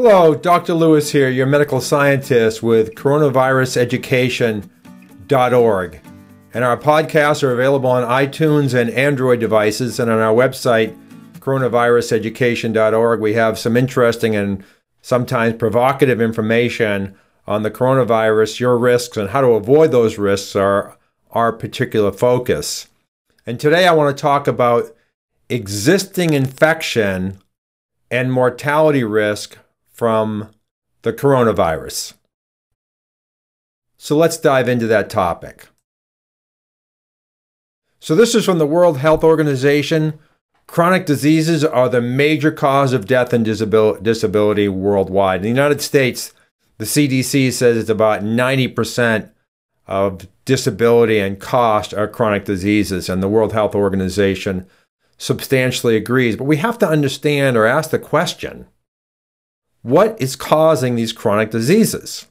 Hello, Dr. Lewis here, your medical scientist with coronaviruseducation.org. And our podcasts are available on iTunes and Android devices. And on our website, coronaviruseducation.org, we have some interesting and sometimes provocative information on the coronavirus, your risks, and how to avoid those risks are our particular focus. And today I want to talk about existing infection and mortality risk from the coronavirus. So let's dive into that topic. So, this is from the World Health Organization. Chronic diseases are the major cause of death and disability worldwide. In the United States, the CDC says it's about 90% of disability and cost are chronic diseases, and the World Health Organization substantially agrees. But we have to understand or ask the question what is causing these chronic diseases?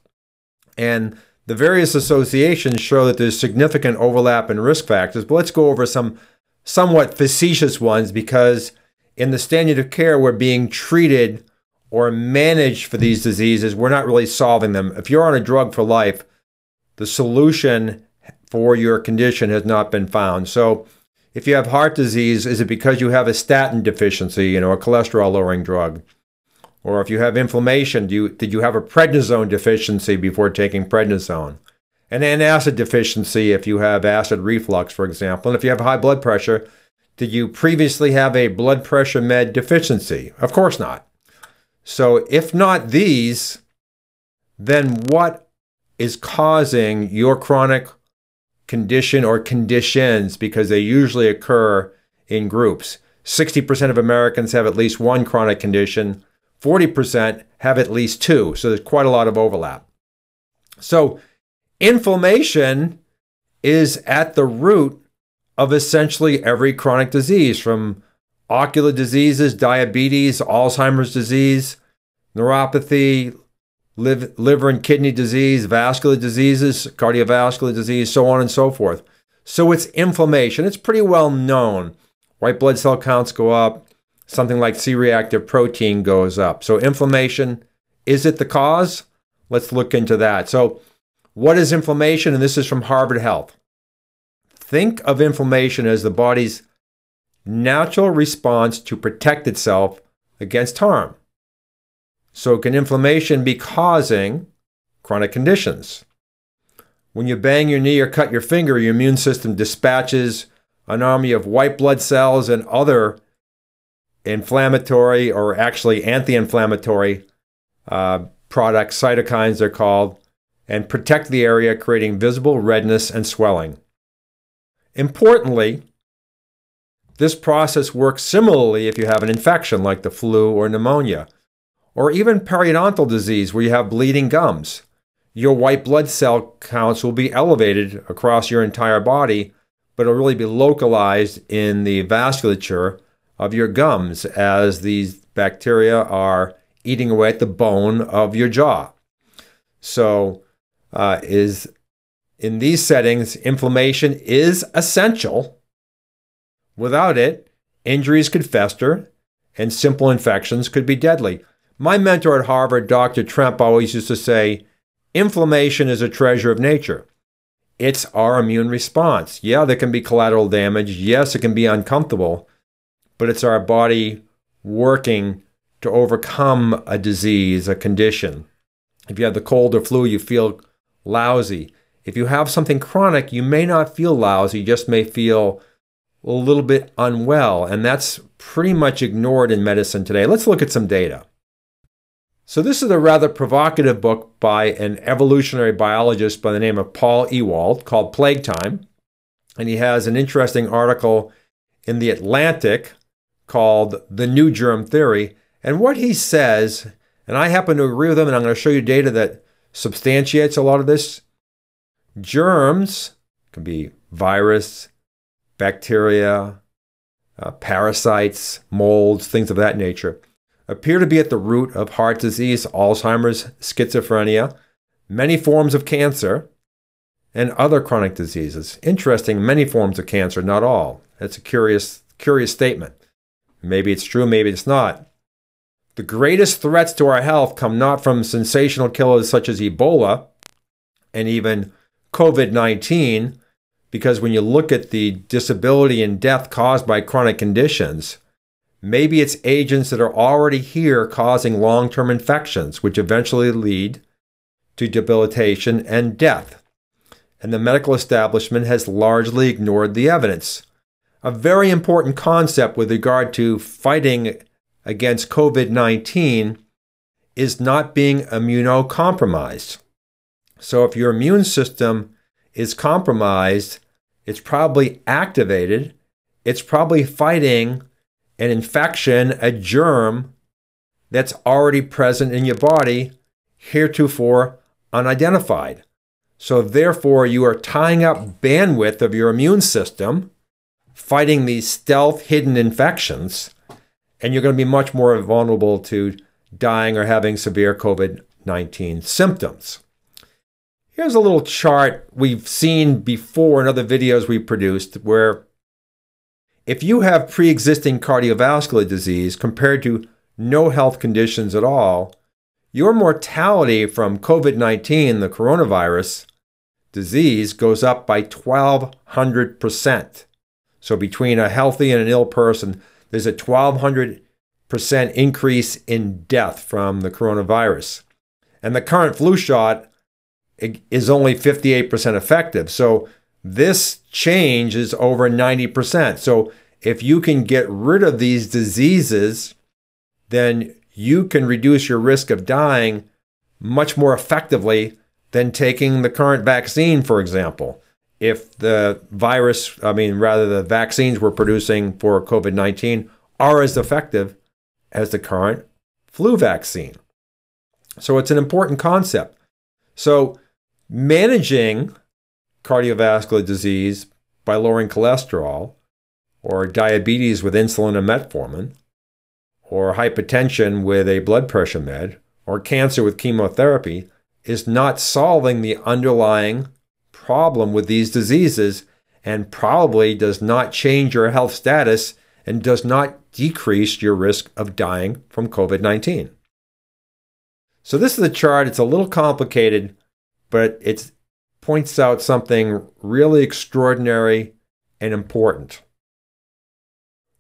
And the various associations show that there's significant overlap in risk factors, but let's go over some somewhat facetious ones because in the standard of care, we're being treated or managed for these diseases. We're not really solving them. If you're on a drug for life, the solution for your condition has not been found. So, if you have heart disease, is it because you have a statin deficiency, you know, a cholesterol lowering drug? Or if you have inflammation, do you, did you have a prednisone deficiency before taking prednisone? And an acid deficiency if you have acid reflux, for example. And if you have high blood pressure, did you previously have a blood pressure med deficiency? Of course not. So if not these, then what is causing your chronic condition or conditions because they usually occur in groups. 60% of Americans have at least one chronic condition. 40% have at least two. So there's quite a lot of overlap. So inflammation is at the root of essentially every chronic disease from ocular diseases, diabetes, Alzheimer's disease, neuropathy, liver and kidney disease, vascular diseases, cardiovascular disease, so on and so forth. So it's inflammation. It's pretty well known. White blood cell counts go up, something like C reactive protein goes up. So, inflammation, is it the cause? Let's look into that. So, what is inflammation? And this is from Harvard Health. Think of inflammation as the body's natural response to protect itself against harm. So, can inflammation be causing chronic conditions? When you bang your knee or cut your finger, your immune system dispatches an army of white blood cells and other inflammatory or actually anti inflammatory uh, products, cytokines they're called, and protect the area, creating visible redness and swelling. Importantly, this process works similarly if you have an infection like the flu or pneumonia, or even periodontal disease where you have bleeding gums. Your white blood cell counts will be elevated across your entire body, but it'll really be localized in the vasculature of your gums as these bacteria are eating away at the bone of your jaw. So, uh, is in these settings, inflammation is essential. Without it, injuries could fester and simple infections could be deadly. My mentor at Harvard, Dr. Tremp, always used to say, inflammation is a treasure of nature. It's our immune response. Yeah, there can be collateral damage. Yes, it can be uncomfortable, but it's our body working to overcome a disease, a condition. If you have the cold or flu, you feel lousy. If you have something chronic, you may not feel lousy, you just may feel a little bit unwell. And that's pretty much ignored in medicine today. Let's look at some data. So, this is a rather provocative book by an evolutionary biologist by the name of Paul Ewald called Plague Time. And he has an interesting article in The Atlantic called The New Germ Theory. And what he says, and I happen to agree with him, and I'm going to show you data that substantiates a lot of this. Germs can be virus, bacteria, uh, parasites, molds, things of that nature, appear to be at the root of heart disease, Alzheimer's, schizophrenia, many forms of cancer, and other chronic diseases. Interesting, many forms of cancer, not all. That's a curious, curious statement. Maybe it's true, maybe it's not. The greatest threats to our health come not from sensational killers such as Ebola and even COVID 19, because when you look at the disability and death caused by chronic conditions, maybe it's agents that are already here causing long term infections, which eventually lead to debilitation and death. And the medical establishment has largely ignored the evidence. A very important concept with regard to fighting against COVID 19 is not being immunocompromised. So if your immune system is compromised, it's probably activated, it's probably fighting an infection, a germ that's already present in your body, heretofore unidentified. So, therefore, you are tying up bandwidth of your immune system, fighting these stealth hidden infections, and you're going to be much more vulnerable to dying or having severe COVID 19 symptoms. Here's a little chart we've seen before in other videos we produced where if you have pre existing cardiovascular disease compared to no health conditions at all, your mortality from COVID 19, the coronavirus disease, goes up by 1,200%. So between a healthy and an ill person, there's a 1,200% increase in death from the coronavirus. And the current flu shot is only 58% effective. So this change is over 90%. So if you can get rid of these diseases, then you can reduce your risk of dying much more effectively than taking the current vaccine, for example. If the virus, I mean, rather the vaccines we're producing for COVID 19 are as effective as the current flu vaccine. So it's an important concept. So managing cardiovascular disease by lowering cholesterol, or diabetes with insulin and metformin, or hypertension with a blood pressure med, or cancer with chemotherapy is not solving the underlying problem with these diseases and probably does not change your health status and does not decrease your risk of dying from COVID 19. So, this is a chart. It's a little complicated, but it points out something really extraordinary and important.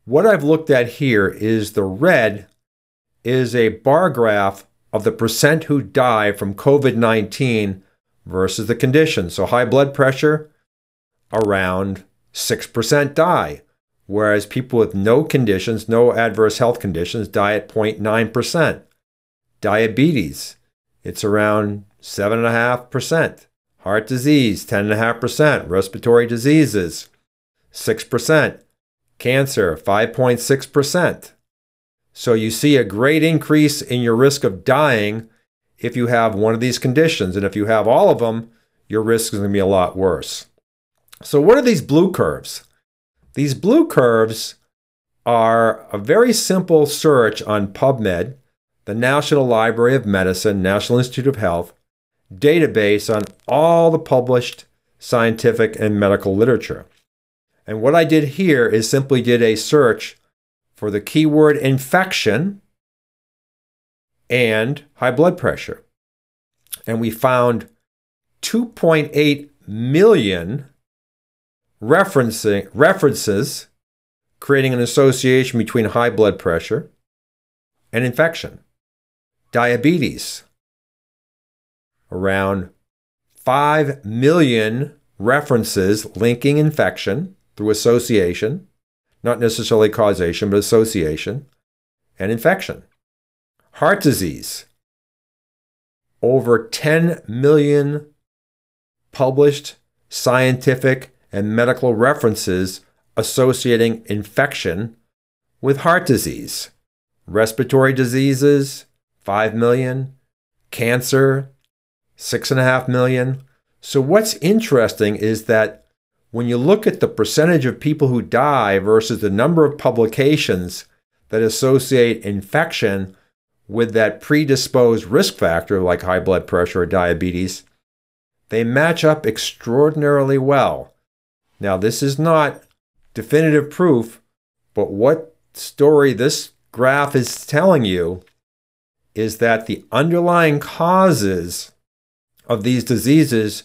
What I've looked at here is the red is a bar graph of the percent who die from COVID 19 versus the condition. So high blood pressure, around 6% die, whereas people with no conditions, no adverse health conditions, die at 0.9%. Diabetes, it's around 7.5%. Heart disease, 10.5%. Respiratory diseases, 6%. Cancer, 5.6%. So you see a great increase in your risk of dying if you have one of these conditions. And if you have all of them, your risk is going to be a lot worse. So, what are these blue curves? These blue curves are a very simple search on PubMed, the National Library of Medicine, National Institute of Health, database on all the published scientific and medical literature. And what I did here is simply did a search for the keyword infection and high blood pressure. And we found 2.8 million referencing, references creating an association between high blood pressure and infection. Diabetes, around 5 million references linking infection through association, not necessarily causation, but association, and infection. Heart disease, over 10 million published scientific and medical references associating infection with heart disease. Respiratory diseases, 5 million. Cancer, 6.5 million. So, what's interesting is that when you look at the percentage of people who die versus the number of publications that associate infection with that predisposed risk factor like high blood pressure or diabetes, they match up extraordinarily well. Now, this is not definitive proof, but what story this graph is telling you is that the underlying causes of these diseases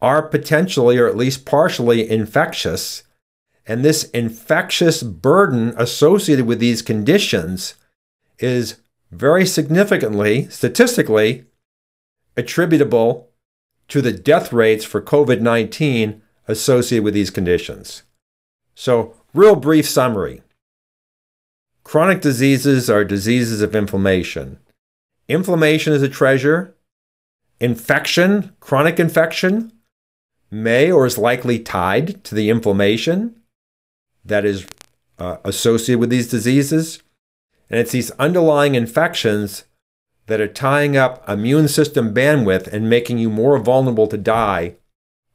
are potentially or at least partially infectious. And this infectious burden associated with these conditions is very significantly, statistically, attributable to the death rates for COVID 19 associated with these conditions. So, real brief summary chronic diseases are diseases of inflammation. Inflammation is a treasure. Infection, chronic infection, may or is likely tied to the inflammation that is uh, associated with these diseases. And it's these underlying infections that are tying up immune system bandwidth and making you more vulnerable to die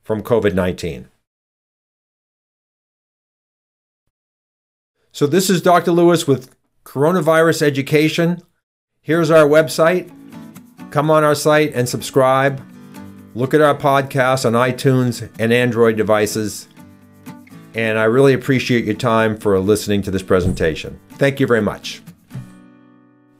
from COVID 19. So, this is Dr. Lewis with Coronavirus Education. Here's our website. Come on our site and subscribe. Look at our podcast on iTunes and Android devices. And I really appreciate your time for listening to this presentation. Thank you very much.